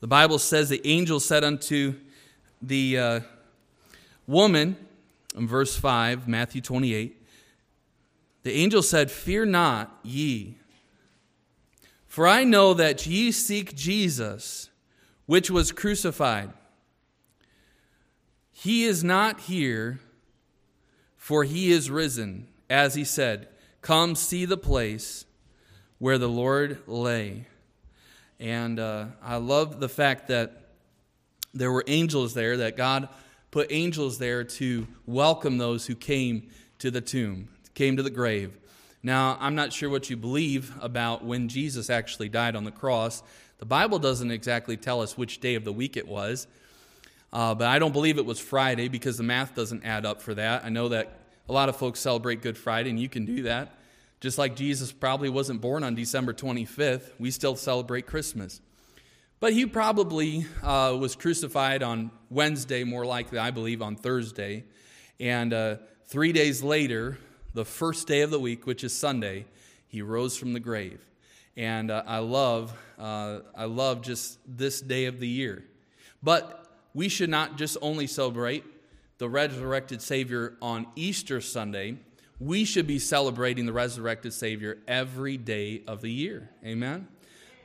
The Bible says the angel said unto the uh, woman, in verse 5, Matthew 28, the angel said, Fear not, ye, for I know that ye seek Jesus, which was crucified. He is not here, for he is risen, as he said, Come see the place where the Lord lay. And uh, I love the fact that there were angels there, that God put angels there to welcome those who came to the tomb, came to the grave. Now, I'm not sure what you believe about when Jesus actually died on the cross. The Bible doesn't exactly tell us which day of the week it was, uh, but I don't believe it was Friday because the math doesn't add up for that. I know that a lot of folks celebrate Good Friday, and you can do that. Just like Jesus probably wasn't born on December 25th, we still celebrate Christmas. But he probably uh, was crucified on Wednesday, more likely, I believe, on Thursday. And uh, three days later, the first day of the week, which is Sunday, he rose from the grave. And uh, I love, uh, I love just this day of the year. But we should not just only celebrate the resurrected Savior on Easter Sunday, we should be celebrating the resurrected Savior every day of the year. Amen?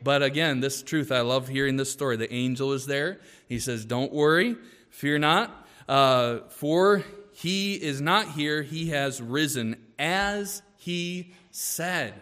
But again, this truth, I love hearing this story. The angel is there. He says, Don't worry, fear not, uh, for he is not here. He has risen as he said.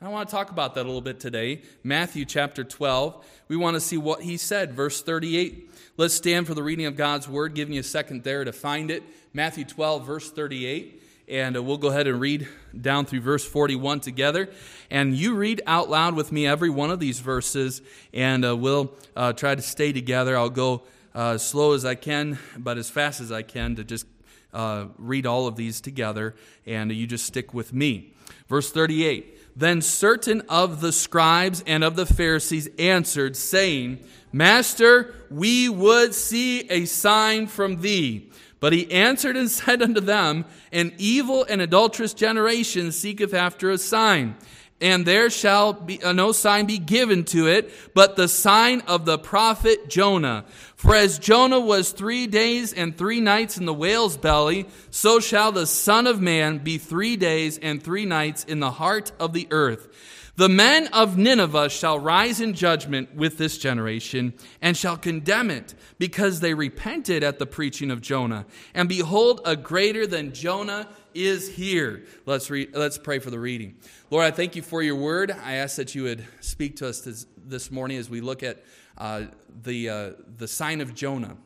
I want to talk about that a little bit today. Matthew chapter 12. We want to see what he said. Verse 38. Let's stand for the reading of God's word, giving you a second there to find it. Matthew 12, verse 38 and uh, we'll go ahead and read down through verse 41 together. And you read out loud with me every one of these verses, and uh, we'll uh, try to stay together. I'll go uh, as slow as I can, but as fast as I can to just uh, read all of these together, and you just stick with me. Verse 38 Then certain of the scribes and of the Pharisees answered, saying, Master, we would see a sign from thee. But he answered and said unto them, An evil and adulterous generation seeketh after a sign, and there shall be, uh, no sign be given to it, but the sign of the prophet Jonah. For as Jonah was three days and three nights in the whale's belly, so shall the Son of Man be three days and three nights in the heart of the earth. The men of Nineveh shall rise in judgment with this generation and shall condemn it because they repented at the preaching of Jonah. And behold, a greater than Jonah is here. Let's, read, let's pray for the reading. Lord, I thank you for your word. I ask that you would speak to us this, this morning as we look at uh, the, uh, the sign of Jonah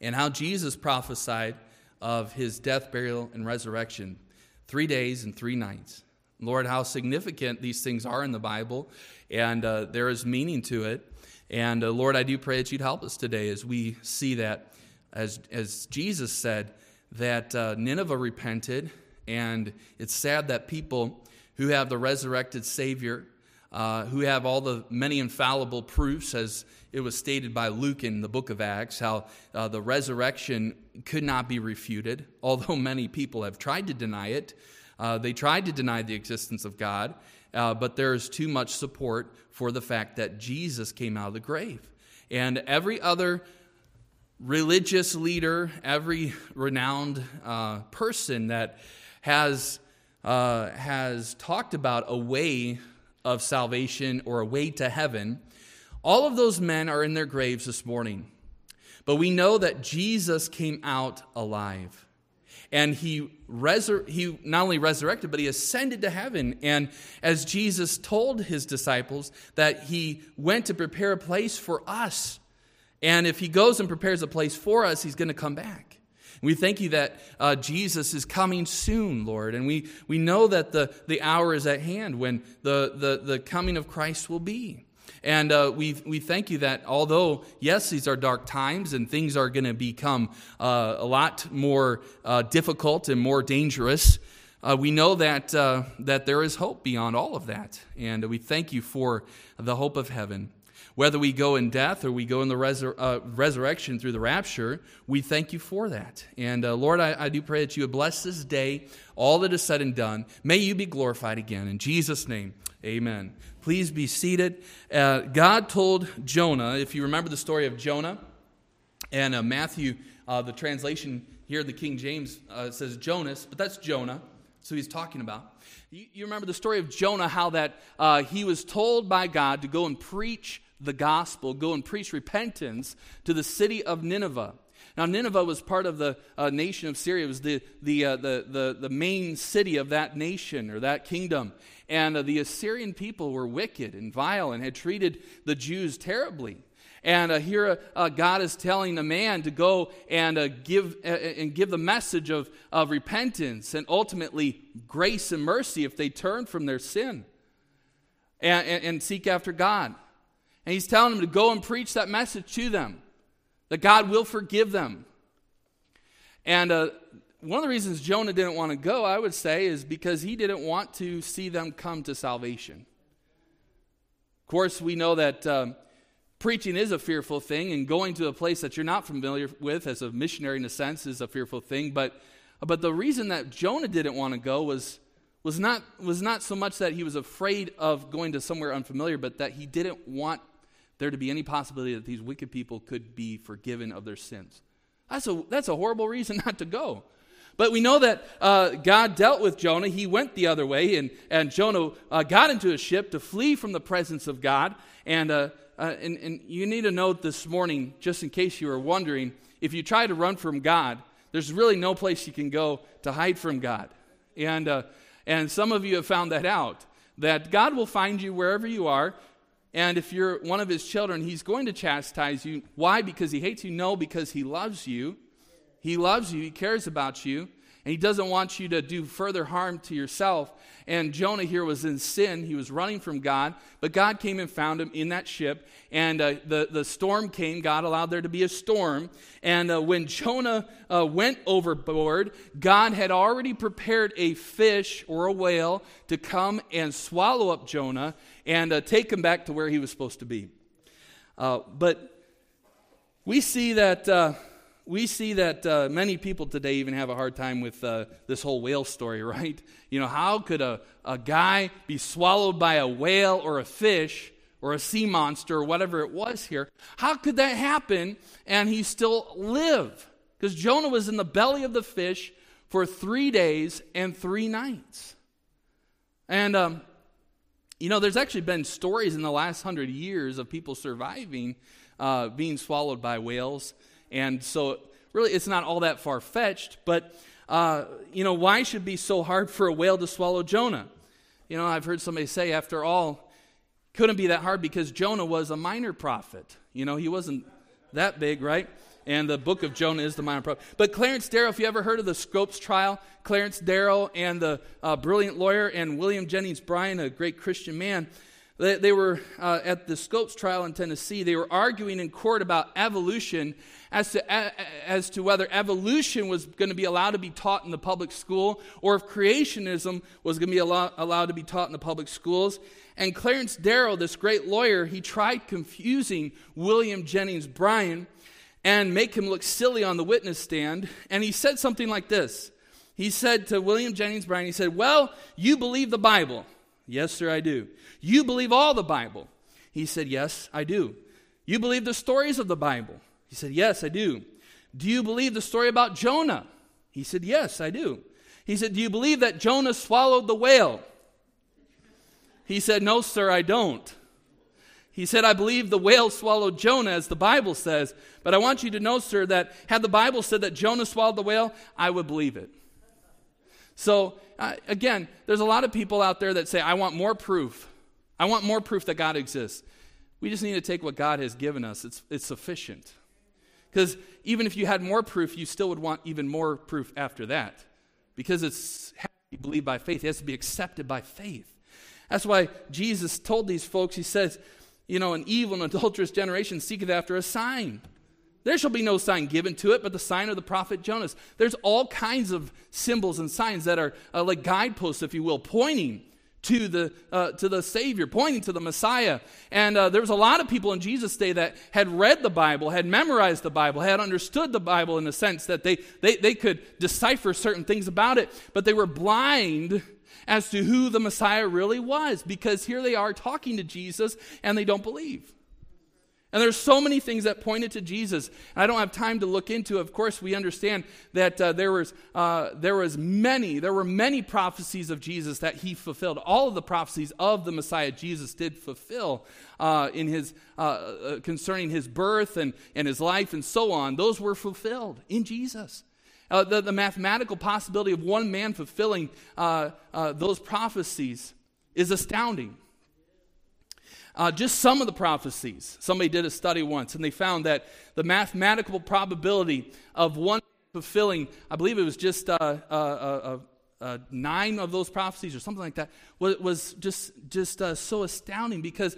and how Jesus prophesied of his death, burial, and resurrection three days and three nights. Lord, how significant these things are in the Bible, and uh, there is meaning to it. And uh, Lord, I do pray that you'd help us today as we see that, as, as Jesus said, that uh, Nineveh repented, and it's sad that people who have the resurrected Savior, uh, who have all the many infallible proofs, as it was stated by Luke in the book of Acts, how uh, the resurrection could not be refuted, although many people have tried to deny it. Uh, they tried to deny the existence of God, uh, but there is too much support for the fact that Jesus came out of the grave. And every other religious leader, every renowned uh, person that has, uh, has talked about a way of salvation or a way to heaven, all of those men are in their graves this morning. But we know that Jesus came out alive and he, resur- he not only resurrected, but he ascended to heaven. And as Jesus told his disciples that he went to prepare a place for us. And if he goes and prepares a place for us, he's going to come back. We thank you that uh, Jesus is coming soon, Lord. And we, we know that the, the hour is at hand when the, the, the coming of Christ will be. And uh, we, we thank you that although, yes, these are dark times and things are going to become uh, a lot more uh, difficult and more dangerous, uh, we know that, uh, that there is hope beyond all of that. And we thank you for the hope of heaven. Whether we go in death or we go in the resur- uh, resurrection through the rapture, we thank you for that. And uh, Lord, I, I, do pray that you would bless this day, all that is said and done. May you be glorified again. In Jesus' name, amen. Please be seated. Uh, God told Jonah, if you remember the story of Jonah, and uh, Matthew, uh, the translation here, the King James uh, says Jonas, but that's Jonah. So he's talking about. You, you remember the story of Jonah, how that he was told by God to go and preach the gospel, go and preach repentance to the city of Nineveh. Now, Nineveh was part of the uh, nation of Syria. It was the, the, uh, the, the, the, main city of that nation or that kingdom. And uh, the Assyrian people were wicked and vile and had treated the Jews terribly. And uh, here uh, uh, God is telling a man to go and, give, and give the message of, of repentance and ultimately grace and mercy if they turn from their sin and, and, and seek after God. And he's telling them to go and preach that message to them that God will forgive them. And uh, one of the reasons Jonah didn't want to go, I would say, is because he didn't want to see them come to salvation. Of course, we know that um, preaching is a fearful thing, and going to a place that you're not familiar with as a missionary, in a sense, is a fearful thing. But, but the reason that Jonah didn't want to go was was not, was not so much that he was afraid of going to somewhere unfamiliar, but that he didn't want there to be any possibility that these wicked people could be forgiven of their sins. That's a, that's a horrible reason not to go. But we know that uh, God dealt with Jonah. He went the other way, and, and Jonah uh, got into a ship to flee from the presence of God. And, uh, uh and, and you need to note this morning, just in case you were wondering, if you try to run from God, there's really no place you can go to hide from God. And, uh, and some of you have found that out, that God will find you wherever you are. And if you're one of his children, he's going to chastise you. Why? Because he hates you? No, because he loves you. He loves you, he cares about you, and he doesn't want you to do further harm to yourself. And Jonah here was in sin. He was running from God, but God came and found him in that ship. And uh, the, the storm came. God allowed there to be a storm. And uh, when Jonah uh, went overboard, God had already prepared a fish or a whale to come and swallow up Jonah and uh, take him back to where he was supposed to be. Uh, but we see that. Uh, we see that uh, many people today even have a hard time with uh, this whole whale story, right? You know, how could a, a guy be swallowed by a whale or a fish or a sea monster or whatever it was here? How could that happen and he still live? Because Jonah was in the belly of the fish for three days and three nights. And um, you know, there's actually been stories in the last hundred years of people surviving uh, being swallowed by whales. And so, really, it's not all that far fetched. But, uh, you know, why should it be so hard for a whale to swallow Jonah? You know, I've heard somebody say, after all, couldn't be that hard because Jonah was a minor prophet. You know, he wasn't that big, right? And the book of Jonah is the minor prophet. But Clarence Darrow, if you ever heard of the Scopes trial, Clarence Darrow and the uh, brilliant lawyer and William Jennings Bryan, a great Christian man, they, they were uh, at the Scopes trial in Tennessee. They were arguing in court about evolution as to, as to whether evolution was going to be allowed to be taught in the public school or if creationism was going to be allow, allowed to be taught in the public schools. And Clarence Darrow, this great lawyer, he tried confusing William Jennings Bryan and make him look silly on the witness stand. And he said something like this He said to William Jennings Bryan, he said, Well, you believe the Bible. Yes, sir, I do. You believe all the Bible. He said, Yes, I do. You believe the stories of the Bible. He said, Yes, I do. Do you believe the story about Jonah? He said, Yes, I do. He said, Do you believe that Jonah swallowed the whale? He said, No, sir, I don't. He said, I believe the whale swallowed Jonah, as the Bible says. But I want you to know, sir, that had the Bible said that Jonah swallowed the whale, I would believe it. So, uh, again, there's a lot of people out there that say, I want more proof. I want more proof that God exists. We just need to take what God has given us, it's, it's sufficient. Because even if you had more proof, you still would want even more proof after that. Because it's has to be believed by faith, it has to be accepted by faith. That's why Jesus told these folks, He says, you know, an evil and adulterous generation seeketh after a sign. There shall be no sign given to it but the sign of the prophet Jonas. There's all kinds of symbols and signs that are uh, like guideposts, if you will, pointing to the, uh, to the Savior, pointing to the Messiah. And uh, there was a lot of people in Jesus' day that had read the Bible, had memorized the Bible, had understood the Bible in the sense that they, they, they could decipher certain things about it, but they were blind as to who the Messiah really was because here they are talking to Jesus and they don't believe. And there's so many things that pointed to Jesus. And I don't have time to look into. Of course, we understand that uh, there was uh, there was many there were many prophecies of Jesus that he fulfilled. All of the prophecies of the Messiah Jesus did fulfill uh, in his uh, uh, concerning his birth and and his life and so on. Those were fulfilled in Jesus. Uh, the, the, mathematical possibility of one man fulfilling those prophecies is astounding. Uh, just some of the prophecies. Somebody did a study once, and they found that the mathematical probability of one fulfilling, I believe it was just uh, uh, uh, uh nine of those prophecies or something like that, was, was just, just uh, so astounding because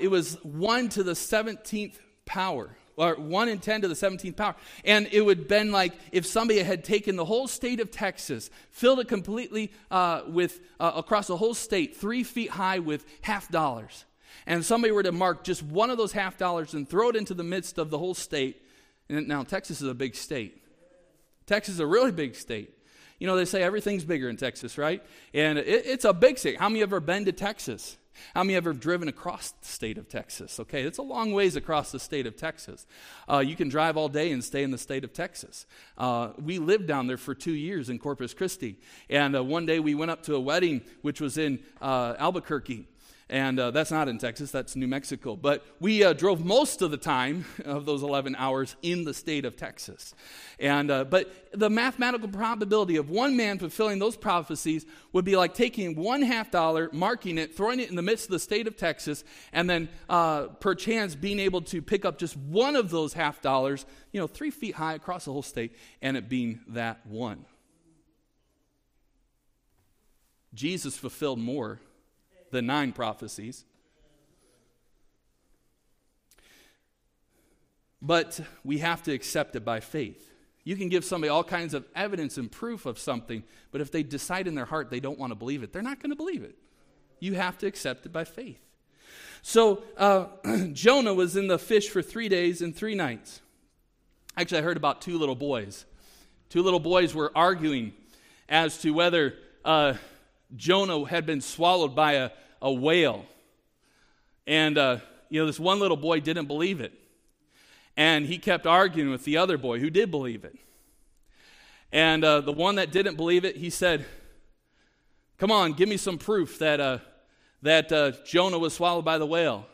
it was one to the 17th power or 1 in 10 to the 17th power. And it would have been like if somebody had taken the whole state of Texas, filled it completely uh, with, uh, across the whole state, three feet high with half dollars and somebody were to mark just one of those half dollars and throw it into the midst of the whole state, and now Texas is a big state. Texas is a really big state. You know, they say everything's bigger in Texas, right? And it, it's a big state. How many have ever been to Texas? How many have ever driven across the state of Texas? Okay, it's a long ways across the state of Texas. Uh, you can drive all day and stay in the state of Texas. Uh, we lived down there for two years in Corpus Christi. And uh, one day we went up to a wedding, which was in uh, Albuquerque. And uh, that's not in Texas, that's New Mexico. But we uh, drove most of the time of those 11 hours in the state of Texas. And, uh, but the mathematical probability of one man fulfilling those prophecies would be like taking one half dollar, marking it, throwing it in the midst of the state of Texas, and then uh, perchance being able to pick up just one of those half dollars, you know, three feet high across the whole state, and it being that one. Jesus fulfilled more the nine prophecies. But we have to accept it by faith. You can give somebody all kinds of evidence and proof of something, but if they decide in their heart they don't want to believe it, they're not going to believe it. You have to accept it by faith. So uh, Jonah was in the fish for three days and three nights. Actually, I heard about two little boys. Two little boys were arguing as to whether uh, Jonah had been swallowed by a, a whale. And, uh, you know, this one little boy didn't believe it. And he kept arguing with the other boy who did believe it. And uh, the one that didn't believe it, he said, Come on, give me some proof that, uh, that uh, Jonah was swallowed by the whale.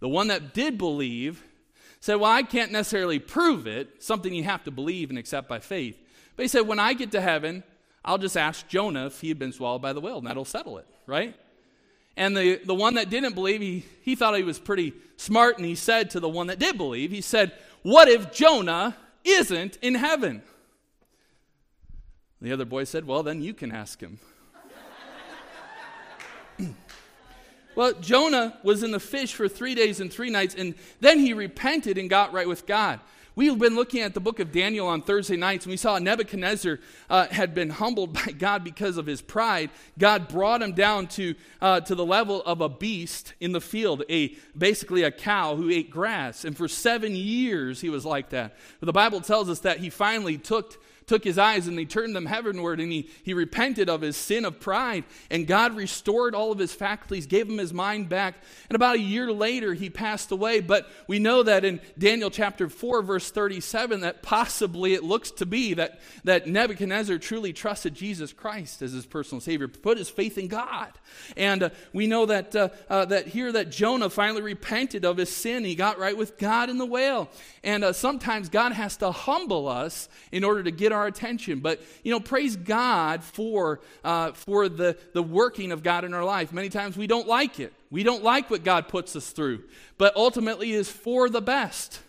The one that did believe said, Well, I can't necessarily prove it, something you have to believe and accept by faith. But he said, When I get to heaven, I'll just ask Jonah if he had been swallowed by the whale, and that'll settle it, right? And the, the one that didn't believe, he, he thought he was pretty smart, and he said to the one that did believe, he said, What if Jonah isn't in heaven? The other boy said, Well, then you can ask him. well, Jonah was in the fish for three days and three nights, and then he repented and got right with God. We've been looking at the book of Daniel on Thursday nights, and we saw Nebuchadnezzar uh, had been humbled by God because of his pride. God brought him down to, uh, to the level of a beast in the field, a, basically a cow who ate grass. And for seven years, he was like that. But the Bible tells us that he finally took took his eyes and he turned them heavenward and he, he repented of his sin of pride. And God restored all of his faculties, gave him his mind back. And about a year later, he passed away. But we know that in Daniel chapter 4, verse 37, that possibly it looks to be that, that Nebuchadnezzar truly trusted Jesus Christ as his personal Savior, put his faith in God. And uh, we know that, uh, uh, that here that Jonah finally repented of his sin. He got right with God in the whale. And uh, sometimes God has to humble us in order to get our attention. But, you know, praise God for, uh, for the, the working of God in our life. Many times we don't like it. We don't like what God puts us through. But ultimately is for the best.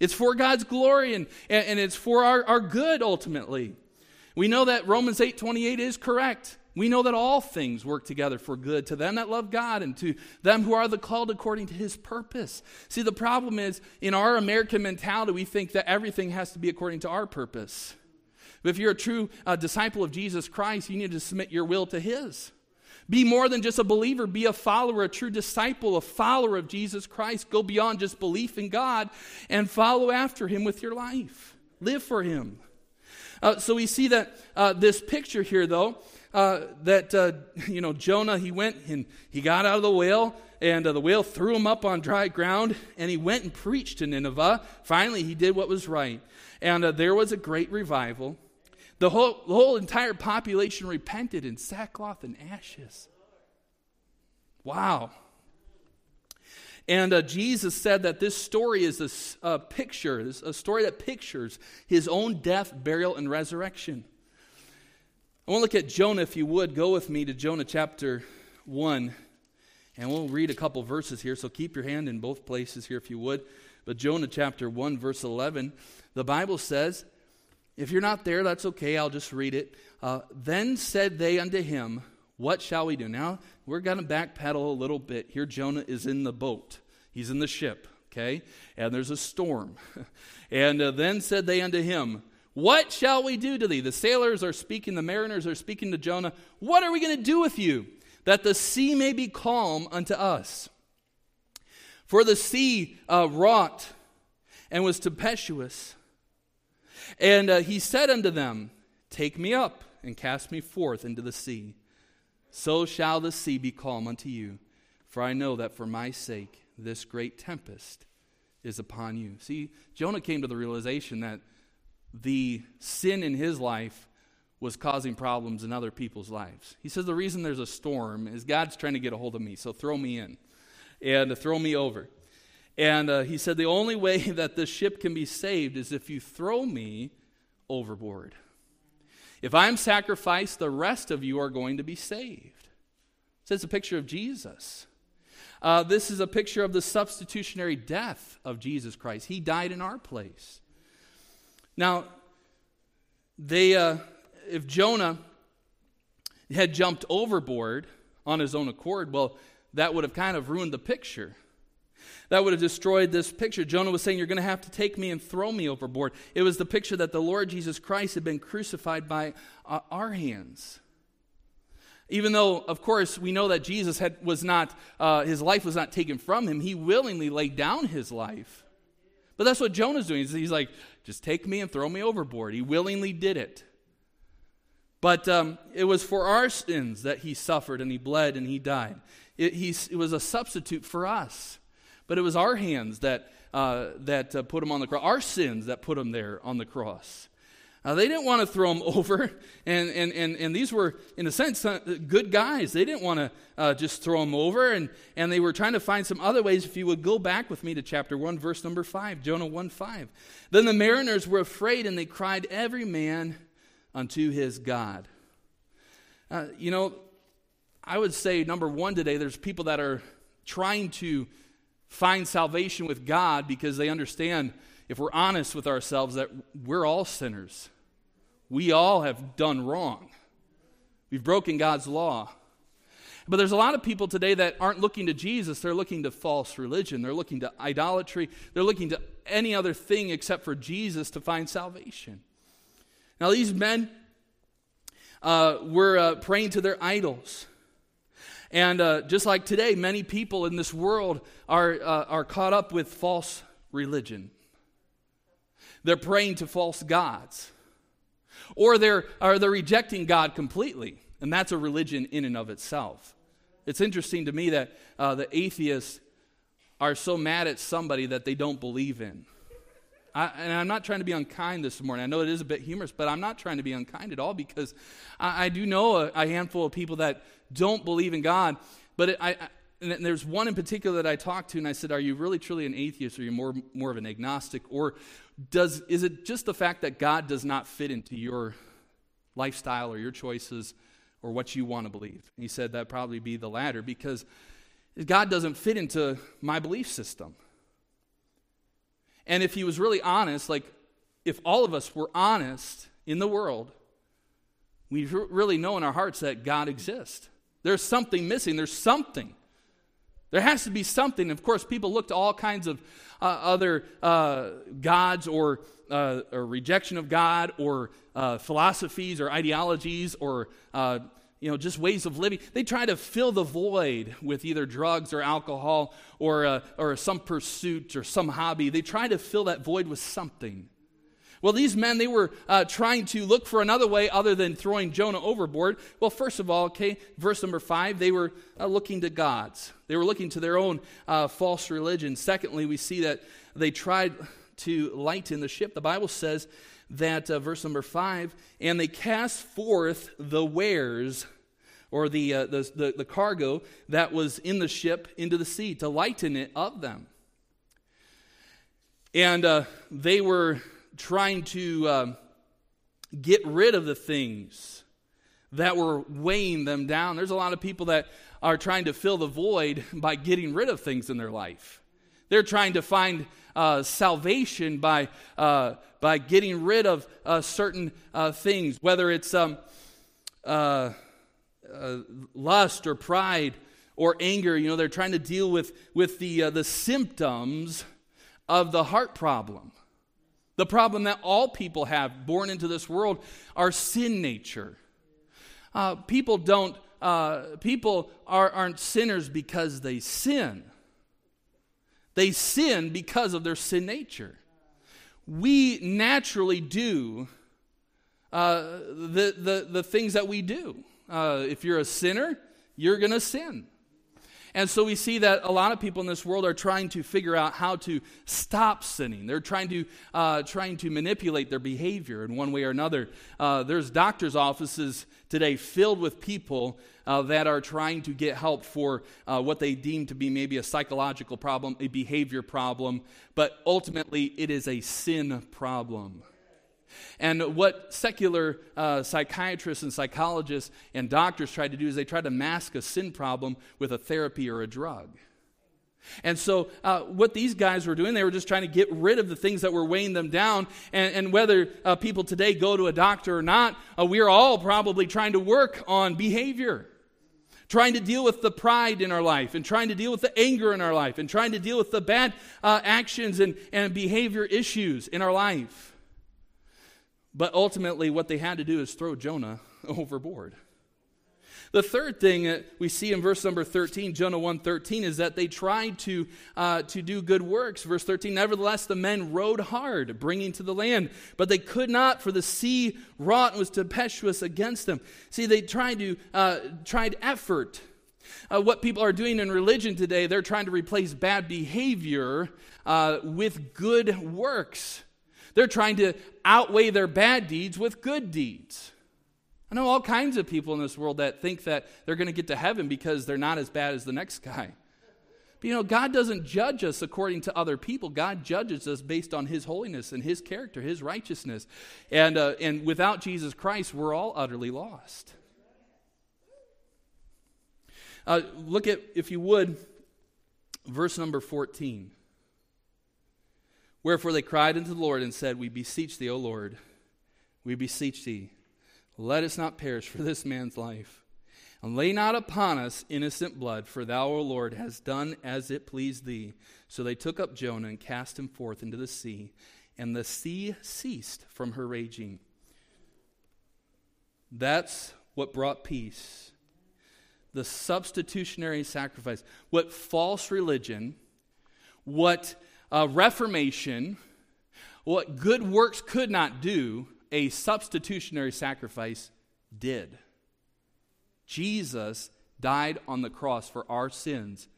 It's for God's glory and, and, and it's for our, our good ultimately. We know that Romans 8 28 is correct. we know that all things work together for good to them that love God and to them who are the called according to his purpose. See, the problem is in our American mentality, we think that everything has to be according to our purpose. But if you're a true uh, disciple of Jesus Christ, you need to submit your will to his. Be more than just a believer, be a follower, a true disciple, a follower of Jesus Christ. Go beyond just belief in God and follow after him with your life. Live for him. Uh, so we see that uh, this picture here, though, uh, that uh, you know Jonah he went and he got out of the whale and uh, the whale threw him up on dry ground and he went and preached to Nineveh. Finally, he did what was right, and uh, there was a great revival. The whole, the whole entire population repented in sackcloth and ashes. Wow. And uh, Jesus said that this story is a, a picture, a story that pictures his own death, burial, and resurrection. I want to look at Jonah, if you would. Go with me to Jonah chapter 1, and we'll read a couple verses here. So keep your hand in both places here, if you would. But Jonah chapter 1, verse 11, the Bible says, if you're not there, that's okay. I'll just read it. Uh, then said they unto him, What shall we do? Now, we're going to backpedal a little bit. Here, Jonah is in the boat, he's in the ship, okay? And there's a storm. and uh, then said they unto him, What shall we do to thee? The sailors are speaking, the mariners are speaking to Jonah. What are we going to do with you, that the sea may be calm unto us? For the sea uh, wrought and was tempestuous. And uh, he said unto them, Take me up and cast me forth into the sea. So shall the sea be calm unto you. For I know that for my sake this great tempest is upon you. See, Jonah came to the realization that the sin in his life was causing problems in other people's lives. He says, The reason there's a storm is God's trying to get a hold of me, so throw me in and throw me over. And uh, he said, The only way that this ship can be saved is if you throw me overboard. If I'm sacrificed, the rest of you are going to be saved. So it's a picture of Jesus. Uh, this is a picture of the substitutionary death of Jesus Christ. He died in our place. Now, they, uh, if Jonah had jumped overboard on his own accord, well, that would have kind of ruined the picture. That would have destroyed this picture. Jonah was saying, You're going to have to take me and throw me overboard. It was the picture that the Lord Jesus Christ had been crucified by uh, our hands. Even though, of course, we know that Jesus had, was not, uh, his life was not taken from him, he willingly laid down his life. But that's what Jonah's doing. He's like, just take me and throw me overboard. He willingly did it. But um, it was for our sins that he suffered and he bled and he died. It, he, it was a substitute for us. But it was our hands that, uh, that uh, put him on the cross, our sins that put him there on the cross. Uh, they didn't want to throw him over, and, and, and, and these were, in a sense, uh, good guys. They didn't want to uh, just throw him over, and, and they were trying to find some other ways. If you would go back with me to chapter 1, verse number 5, Jonah 1 5. Then the mariners were afraid, and they cried, every man unto his God. Uh, you know, I would say, number one today, there's people that are trying to find salvation with God because they understand, if we're honest with ourselves, that we're all sinners. We all have done wrong. We've broken God's law. But there's a lot of people today that aren't looking to Jesus. They're looking to false religion. They're looking to idolatry. They're looking to any other thing except for Jesus to find salvation. Now, these men uh, were uh, praying to their idols. And uh, just like today, many people in this world are, uh, are caught up with false religion. They're praying to false gods. Or they're, or they're rejecting God completely. And that's a religion in and of itself. It's interesting to me that uh, the atheists are so mad at somebody that they don't believe in. I, and I'm not trying to be unkind this morning. I know it is a bit humorous, but I'm not trying to be unkind at all because I, I do know a, a, handful of people that don't believe in God. But it, I, I, and there's one in particular that I talked to, and I said, "Are you really truly an atheist, or are you more more of an agnostic, or does is it just the fact that God does not fit into your lifestyle or your choices or what you want to believe?" And he said that probably be the latter because God doesn't fit into my belief system. And if he was really honest, like if all of us were honest in the world, we really know in our hearts that God exists. There's something missing. There's something. There has to be something. Of course, people look to all kinds of uh, other uh, gods or, uh, or, rejection of God or uh, philosophies or ideologies or uh, you know, just ways of living. They try to fill the void with either drugs or alcohol or, uh, or some pursuit or some hobby. They try to fill that void with something. Well, these men, they were uh, trying to look for another way other than throwing Jonah overboard. Well, first of all, okay, verse number five, they were uh, looking to gods. They were looking to their own uh, false religion. Secondly, we see that they tried to lighten the ship. The Bible says that, uh, verse number five, and they cast forth the wares or the, uh, the, the, the cargo that was in the ship into the sea to lighten it of them. And uh, they were trying to um, get rid of the things that were weighing them down. There's a lot of people that are trying to fill the void by getting rid of things in their life. They're trying to find uh, salvation by, uh, by getting rid of uh, certain uh, things, whether it's um, uh, uh, lust or pride or anger. You know, they're trying to deal with, with the, the symptoms of the heart problem. The problem that all people have born into this world are sin nature. Uh, people don't, uh, people are, aren't sinners because they sin. They sin because of their sin nature. We naturally do uh, the, the, the things that we do. Uh, if you're a sinner, you're going to sin. And so we see that a lot of people in this world are trying to figure out how to stop sinning. They're trying to, uh, trying to manipulate their behavior in one way or another. Uh, there's doctors' offices today filled with people uh, that are trying to get help for uh, what they deem to be maybe a psychological problem, a behavior problem, but ultimately it is a sin problem. And what secular uh, psychiatrists and psychologists and doctors try to do is they try to mask a sin problem with a therapy or a drug. And so, uh, what these guys were doing, they were just trying to get rid of the things that were weighing them down. And, and whether uh, people today go to a doctor or not, uh, we are all probably trying to work on behavior, trying to deal with the pride in our life, and trying to deal with the anger in our life, and trying to deal with the bad uh, actions and, and behavior issues in our life. But ultimately, what they had to do is throw Jonah overboard. The third thing that we see in verse number 13, Jonah 1.13, is that they tried to, uh, to do good works. Verse 13, nevertheless, the men rowed hard, bringing to the land, but they could not, for the sea wrought and was tempestuous against them. See, they tried to, uh, tried effort. Uh, what people are doing in religion today, they're trying to replace bad behavior uh, with good works. They're trying to outweigh their bad deeds with good deeds. I know all kinds of people in this world that think that they're going to get to heaven because they're not as bad as the next guy. But you know, God doesn't judge us according to other people. God judges us based on His holiness and His character, His righteousness. And, uh, and without Jesus Christ, we're all utterly lost. Uh, look at, if you would, verse number 14. Wherefore they cried unto the Lord and said, We beseech thee, O Lord, we beseech thee, let us not perish for this man's life. And lay not upon us innocent blood, for thou, O Lord, hast done as it pleased thee. So they took up Jonah and cast him forth into the sea, and the sea ceased from her raging. That's what brought peace. The substitutionary sacrifice. What false religion, what uh, Reformation, what good works could not do, a substitutionary sacrifice did. Jesus died on the cross for our sins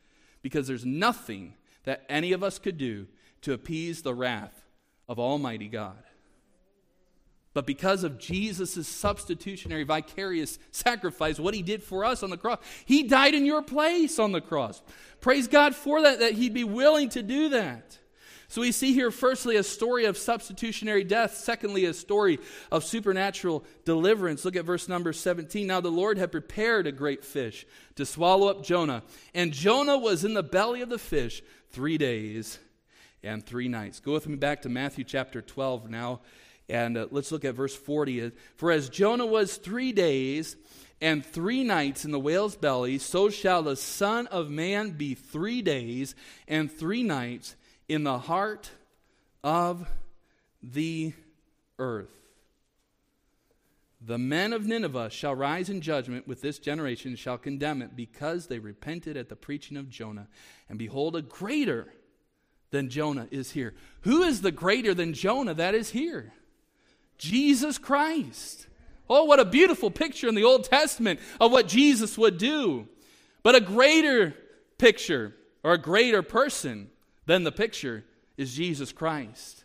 because there's nothing that any of us could do to appease the wrath of Almighty God. But because of Jesus' substitutionary, vicarious sacrifice, what he did for us on the cross, he died in your place on the cross. Praise God for that, that he'd be willing to do that. So we see here, firstly, a story of substitutionary death. Secondly, a story of supernatural deliverance. Look at verse number 17. Now the Lord had prepared a great fish to swallow up Jonah. And Jonah was in the belly of the fish three days and three nights. Go with me back to Matthew chapter 12 now And uh, let's look at verse 40. For as Jonah was three days and three nights in the whale's belly, so shall the Son of Man be three days and three nights in the heart of the earth. The men of Nineveh shall rise in judgment with this generation and shall condemn it because they repented at the preaching of Jonah. And behold, a greater than Jonah is here. Who is the greater than Jonah that is here? Jesus Christ. Oh, what a beautiful picture in the Old Testament of what Jesus would do. But a greater picture or a greater person than the picture is Jesus Christ.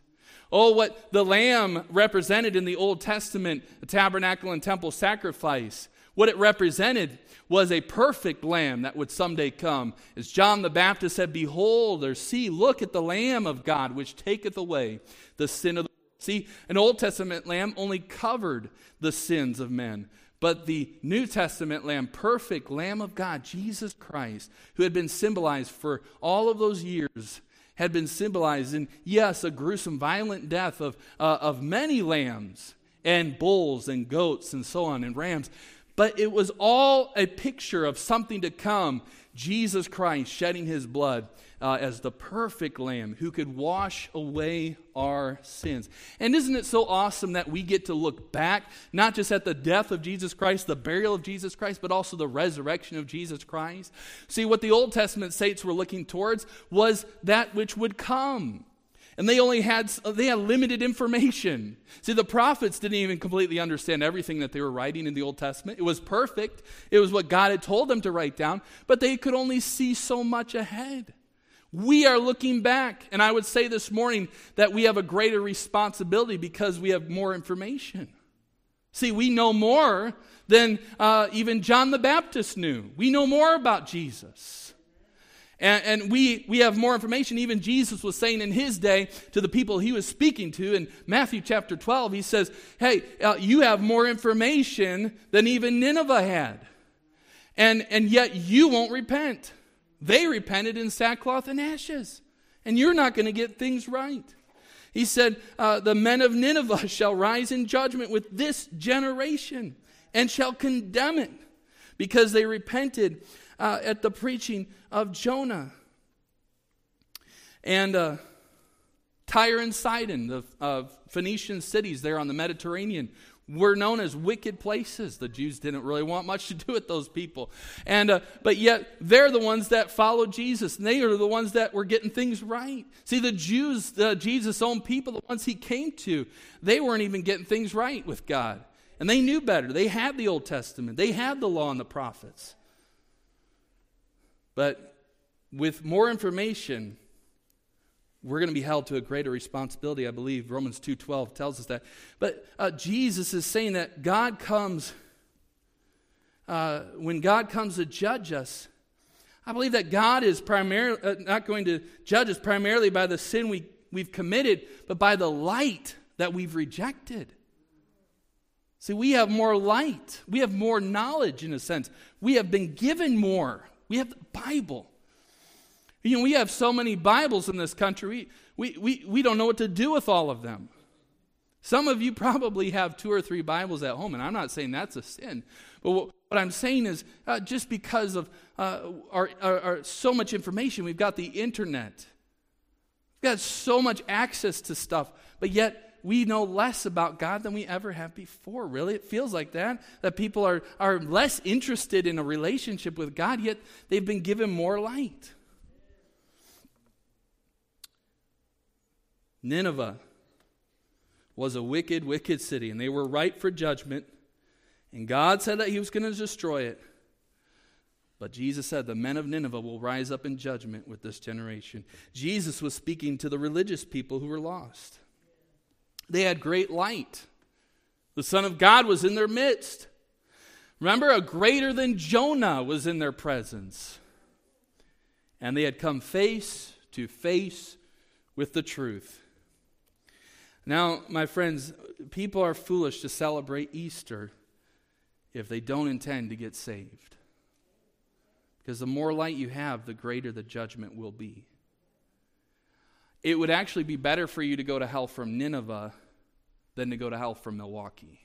Oh, what the lamb represented in the Old Testament, the tabernacle and temple sacrifice, what it represented was a perfect lamb that would someday come. As John the Baptist said, Behold, or see, look at the Lamb of God, which taketh away the sin of the See, an Old Testament lamb only covered the sins of men. But the New Testament lamb, perfect Lamb of God, Jesus Christ, who had been symbolized for all of those years, had been symbolized in, yes, a gruesome, violent death of, uh, of many lambs and bulls and goats and so on and rams. But it was all a picture of something to come Jesus Christ shedding his blood uh, as the perfect lamb who could wash away our sins. And isn't it so awesome that we get to look back, not just at the death of Jesus Christ, the burial of Jesus Christ, but also the resurrection of Jesus Christ? See, what the Old Testament saints were looking towards was that which would come and they only had they had limited information see the prophets didn't even completely understand everything that they were writing in the old testament it was perfect it was what god had told them to write down but they could only see so much ahead we are looking back, and I would say this morning that we have a greater responsibility because we have more information. See, we know more than uh, even John the Baptist knew. We know more about Jesus. And, and, we, we have more information. Even Jesus was saying in his day to the people he was speaking to in Matthew chapter 12, he says, Hey, uh, you have more information than even Nineveh had. And, and yet you won't repent. They repented in sackcloth and ashes, and you're not going to get things right. He said, uh, The men of Nineveh shall rise in judgment with this generation and shall condemn it because they repented uh, at the preaching of Jonah. And uh, Tyre and Sidon, the uh, Phoenician cities there on the Mediterranean, were known as wicked places. The Jews didn't really want much to do with those people. And, uh, but yet, they're the ones that followed Jesus, and they are the ones that were getting things right. See, the Jews, Jesus' own people, the ones he came to, they weren't even getting things right with God. And they knew better. They had the Old Testament, they had the law and the prophets. But with more information, we're going to be held to a greater responsibility i believe romans 2.12 tells us that. But uh, jesus is saying that god comes uh, when god comes to judge us i believe that god is primarily uh, not going to judge us primarily by the sin we, we've committed but by the light that we've rejected. See we have more light. We have more knowledge in a sense. We have been given more we have the bible you know, we have so many Bibles in this country, we, we, we don't know what to do with all of them. Some of you probably have two or three Bibles at home, and I'm not saying that's a sin. But what, what I'm saying is uh, just because of uh, our, our, our, so much information, we've got the internet, we've got so much access to stuff, but yet we know less about God than we ever have before. Really, it feels like that. That people are, are less interested in a relationship with God, yet they've been given more light. Nineveh was a wicked, wicked city, and they were ripe for judgment. And God said that He was going to destroy it. But Jesus said, The men of Nineveh will rise up in judgment with this generation. Jesus was speaking to the religious people who were lost. They had great light. The Son of God was in their midst. Remember, a greater than Jonah was in their presence. And they had come face to face with the truth. Now, my friends, people are foolish to celebrate Easter if they don't intend to get saved. Because the more light you have, the greater the judgment will be. It would actually be better for you to go to hell from Nineveh than to go to hell from Milwaukee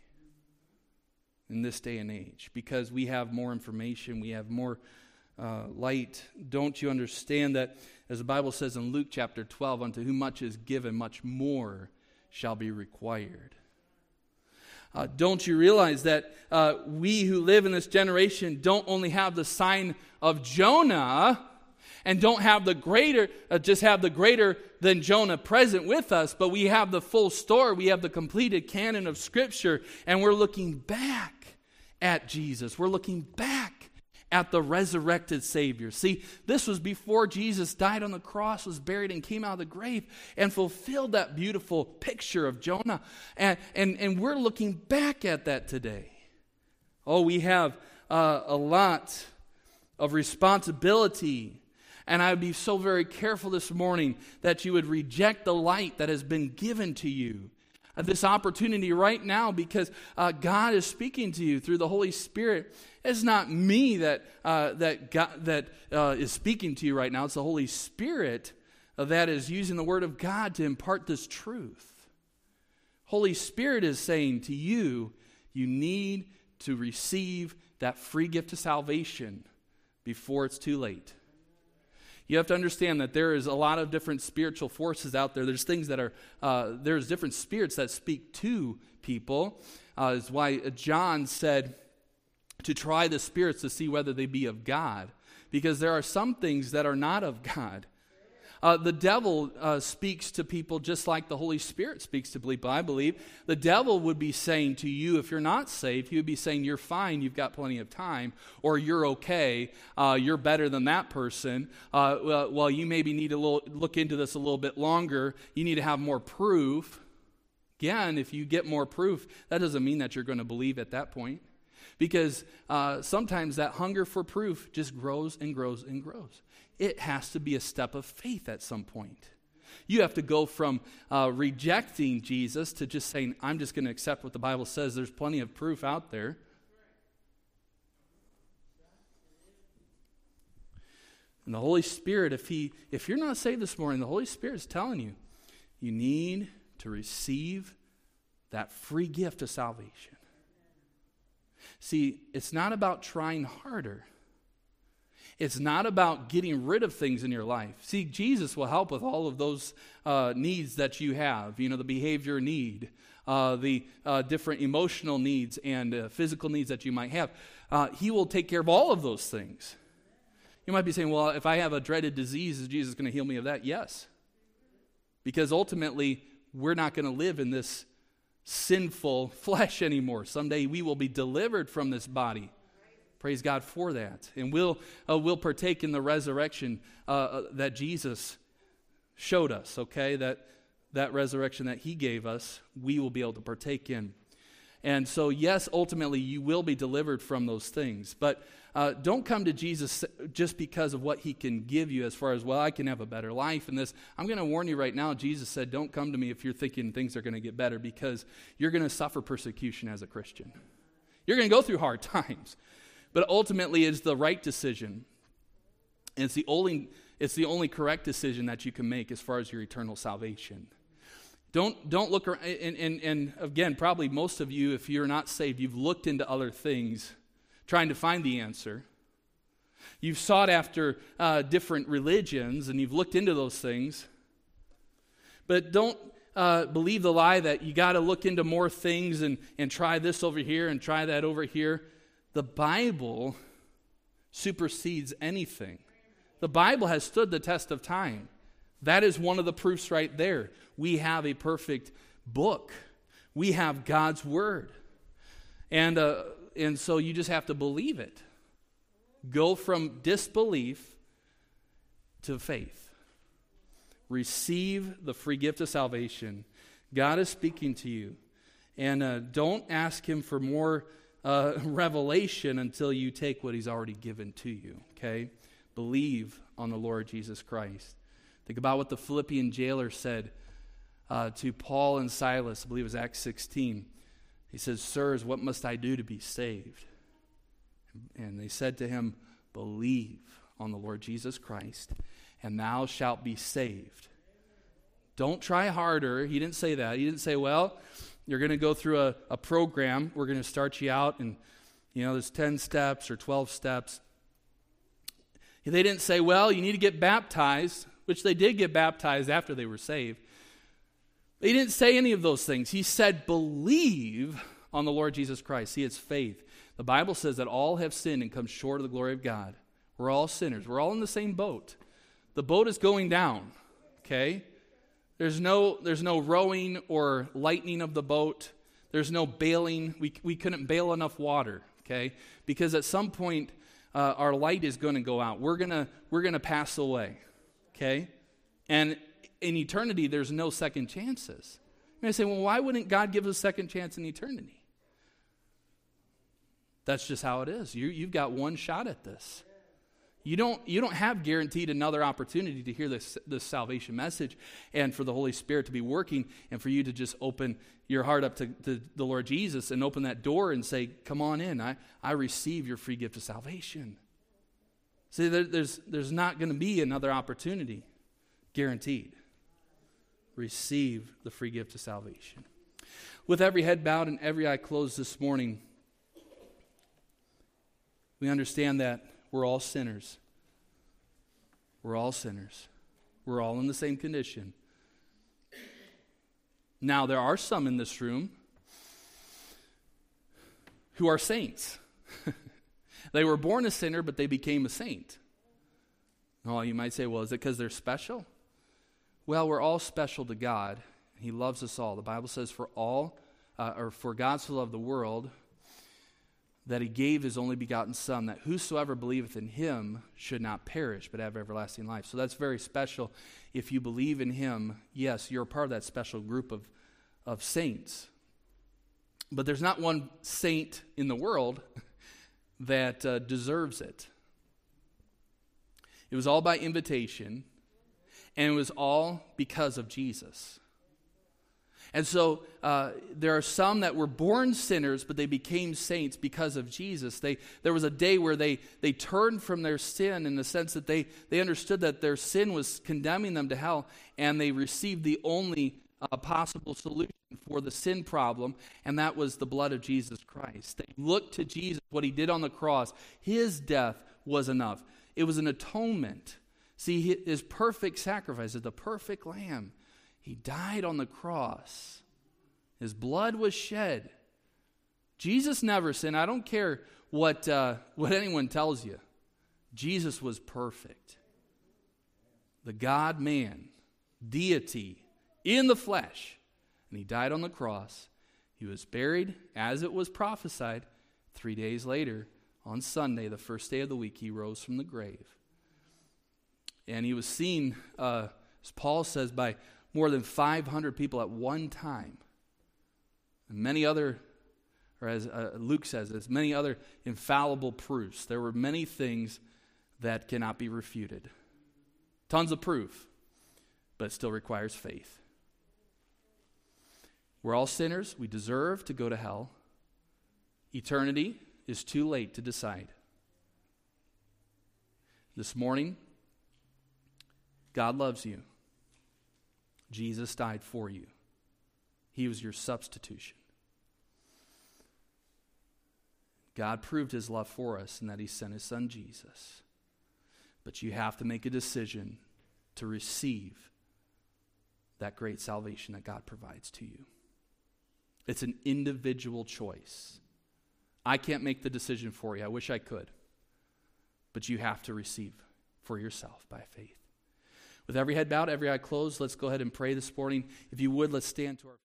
in this day and age because we have more information, we have more uh, light. Don't you understand that, as the Bible says in Luke chapter 12, unto whom much is given, much more shall be required? Uh, don't you realize that uh, we who live in this generation don't only have the sign of Jonah and don't have the greater, uh, just have the greater than Jonah present with us, but we have the full story. We have the completed canon of Scripture, and we're looking back at Jesus. We're looking back at the resurrected Savior. See, this was before Jesus died on the cross, was buried, and came out of the grave and fulfilled that beautiful picture of Jonah. And, and, and we're looking back at that today. Oh, we have uh, a lot of responsibility. And I would be so very careful this morning that you would reject the light that has been given to you this opportunity right now because uh, God is speaking to you through the Holy Spirit. It's not me that, uh, that, God, that uh, is speaking to you right now, it's the Holy Spirit that is using the Word of God to impart this truth. Holy Spirit is saying to you, you need to receive that free gift of salvation before it's too late. You have to understand that there is a lot of different spiritual forces out there. There's things that are, uh, there's different spirits that speak to people. Uh, is why John said to try the spirits to see whether they be of God. Because there are some things that are not of God. Uh, the devil uh, speaks to people just like the Holy Spirit speaks to people, I believe. The devil would be saying to you, if you're not saved, he would be saying, You're fine, you've got plenty of time, or you're okay, uh, you're better than that person. Uh, well, well, you maybe need to look into this a little bit longer, you need to have more proof. Again, if you get more proof, that doesn't mean that you're going to believe at that point. Because uh, sometimes that hunger for proof just grows and grows and grows it has to be a step of faith at some point. You have to go from uh, rejecting Jesus to just saying, I'm just going to accept what the Bible says. There's plenty of proof out there. And the Holy Spirit, if, he, if you're not saved this morning, the Holy Spirit is telling you, you need to receive that free gift of salvation. See, it's not about trying harder. It's not about getting rid of things in your life. See, Jesus will help with all of those uh, needs that you have, you know, the behavior need, uh, the uh, different emotional needs and uh, physical needs that you might have. Uh, he will take care of all of those things. You might be saying, well, if I have a dreaded disease, is Jesus going to heal me of that? Yes. Because ultimately, we're not going to live in this sinful flesh anymore. Someday we will be delivered from this body. Praise God for that. And we'll, uh, we'll partake in the resurrection uh, uh, that Jesus showed us, okay? That, that resurrection that he gave us, we will be able to partake in. And so, yes, ultimately, you will be delivered from those things. But uh, don't come to Jesus just because of what he can give you, as far as, well, I can have a better life. And this, I'm going to warn you right now, Jesus said, don't come to me if you're thinking things are going to get better because you're going to suffer persecution as a Christian. You're going to go through hard times. But ultimately, it's the right decision. And it's the only, it's the only correct decision that you can make as far as your eternal salvation. Don't, don't look around, and, and, and again, probably most of you, if you're not saved, you've looked into other things trying to find the answer. You've sought after uh, different religions and you've looked into those things. But don't uh, believe the lie that you got to look into more things and, and try this over here and try that over here. The Bible supersedes anything. The Bible has stood the test of time. That is one of the proofs right there. We have a perfect book, we have God's Word. And, uh, and so you just have to believe it. Go from disbelief to faith. Receive the free gift of salvation. God is speaking to you. And uh, don't ask Him for more uh, revelation until you take what he's already given to you, okay? Believe on the Lord Jesus Christ. Think about what the Philippian jailer said uh, to Paul and Silas, I believe it was Acts 16. He says, Sirs, what must I do to be saved? And they said to him, Believe on the Lord Jesus Christ, and thou shalt be saved. Don't try harder. He didn't say that. He didn't say, Well, You're going to go through a, a program. We're going to start you out, and, you know, there's 10 steps or 12 steps. They didn't say, well, you need to get baptized, which they did get baptized after they were saved. He didn't say any of those things. He said, believe on the Lord Jesus Christ. See, it's faith. The Bible says that all have sinned and come short of the glory of God. We're all sinners. We're all in the same boat. The boat is going down, okay? There's no, there's no rowing or lightening of the boat. There's no bailing. We, we couldn't bail enough water, okay? Because at some point, uh, our light is going to go out. We're going we're gonna pass away, okay? And in eternity, there's no second chances. You may say, well, why wouldn't God give us a second chance in eternity? That's just how it is. You, you've got one shot at this. You don't, you don't have guaranteed another opportunity to hear this, this salvation message and for the Holy Spirit to be working and for you to just open your heart up to, to the Lord Jesus and open that door and say, Come on in. I, I receive your free gift of salvation. See, there, there's, there's not going to be another opportunity, guaranteed. Receive the free gift of salvation. With every head bowed and every eye closed this morning, we understand that we're all sinners. We're all sinners. We're all in the same condition. Now, there are some in this room who are saints. they were born a sinner, but they became a saint. Oh, you might say, well, is it because they're special? Well, we're all special to God. He loves us all. The Bible says, for all, uh, or for God so loved the world, that he gave his only begotten Son, that whosoever believeth in him should not perish, but have everlasting life. So that's very special. If you believe in him, yes, you're a part of that special group of, of saints. But there's not one saint in the world that uh, deserves it. It was all by invitation, and it was all because of Jesus. And so uh, there are some that were born sinners, but they became saints because of Jesus. They, there was a day where they, they turned from their sin in the sense that they, they understood that their sin was condemning them to hell, and they received the only uh, possible solution for the sin problem, and that was the blood of Jesus Christ. They looked to Jesus, what he did on the cross. His death was enough, it was an atonement. See, his perfect sacrifice is the perfect lamb he died on the cross, His blood was shed. Jesus never sinned. I don't care what, uh, what anyone tells you. Jesus was perfect. The God man, deity in the flesh. And he died on the cross. He was buried as it was prophesied. Three days later, on Sunday, the first day of the week, he rose from the grave. And he was seen, uh, as Paul says, by more than 500 people at one time. And many other, or as uh, Luke says, as many other infallible proofs. There were many things that cannot be refuted. Tons of proof, but still requires faith. We're all sinners. We deserve to go to hell. Eternity is too late to decide. This morning, God loves you. Jesus died for you, He was your substitution. God proved His love for us in that He sent His Son Jesus. But you have to make a decision to receive that great salvation that God provides to you. It's an individual choice. I can't make the decision for you. I wish I could. But you have to receive for yourself by faith. With every head bowed, every eye closed, let's go ahead and pray this morning. If you would, let's stand to our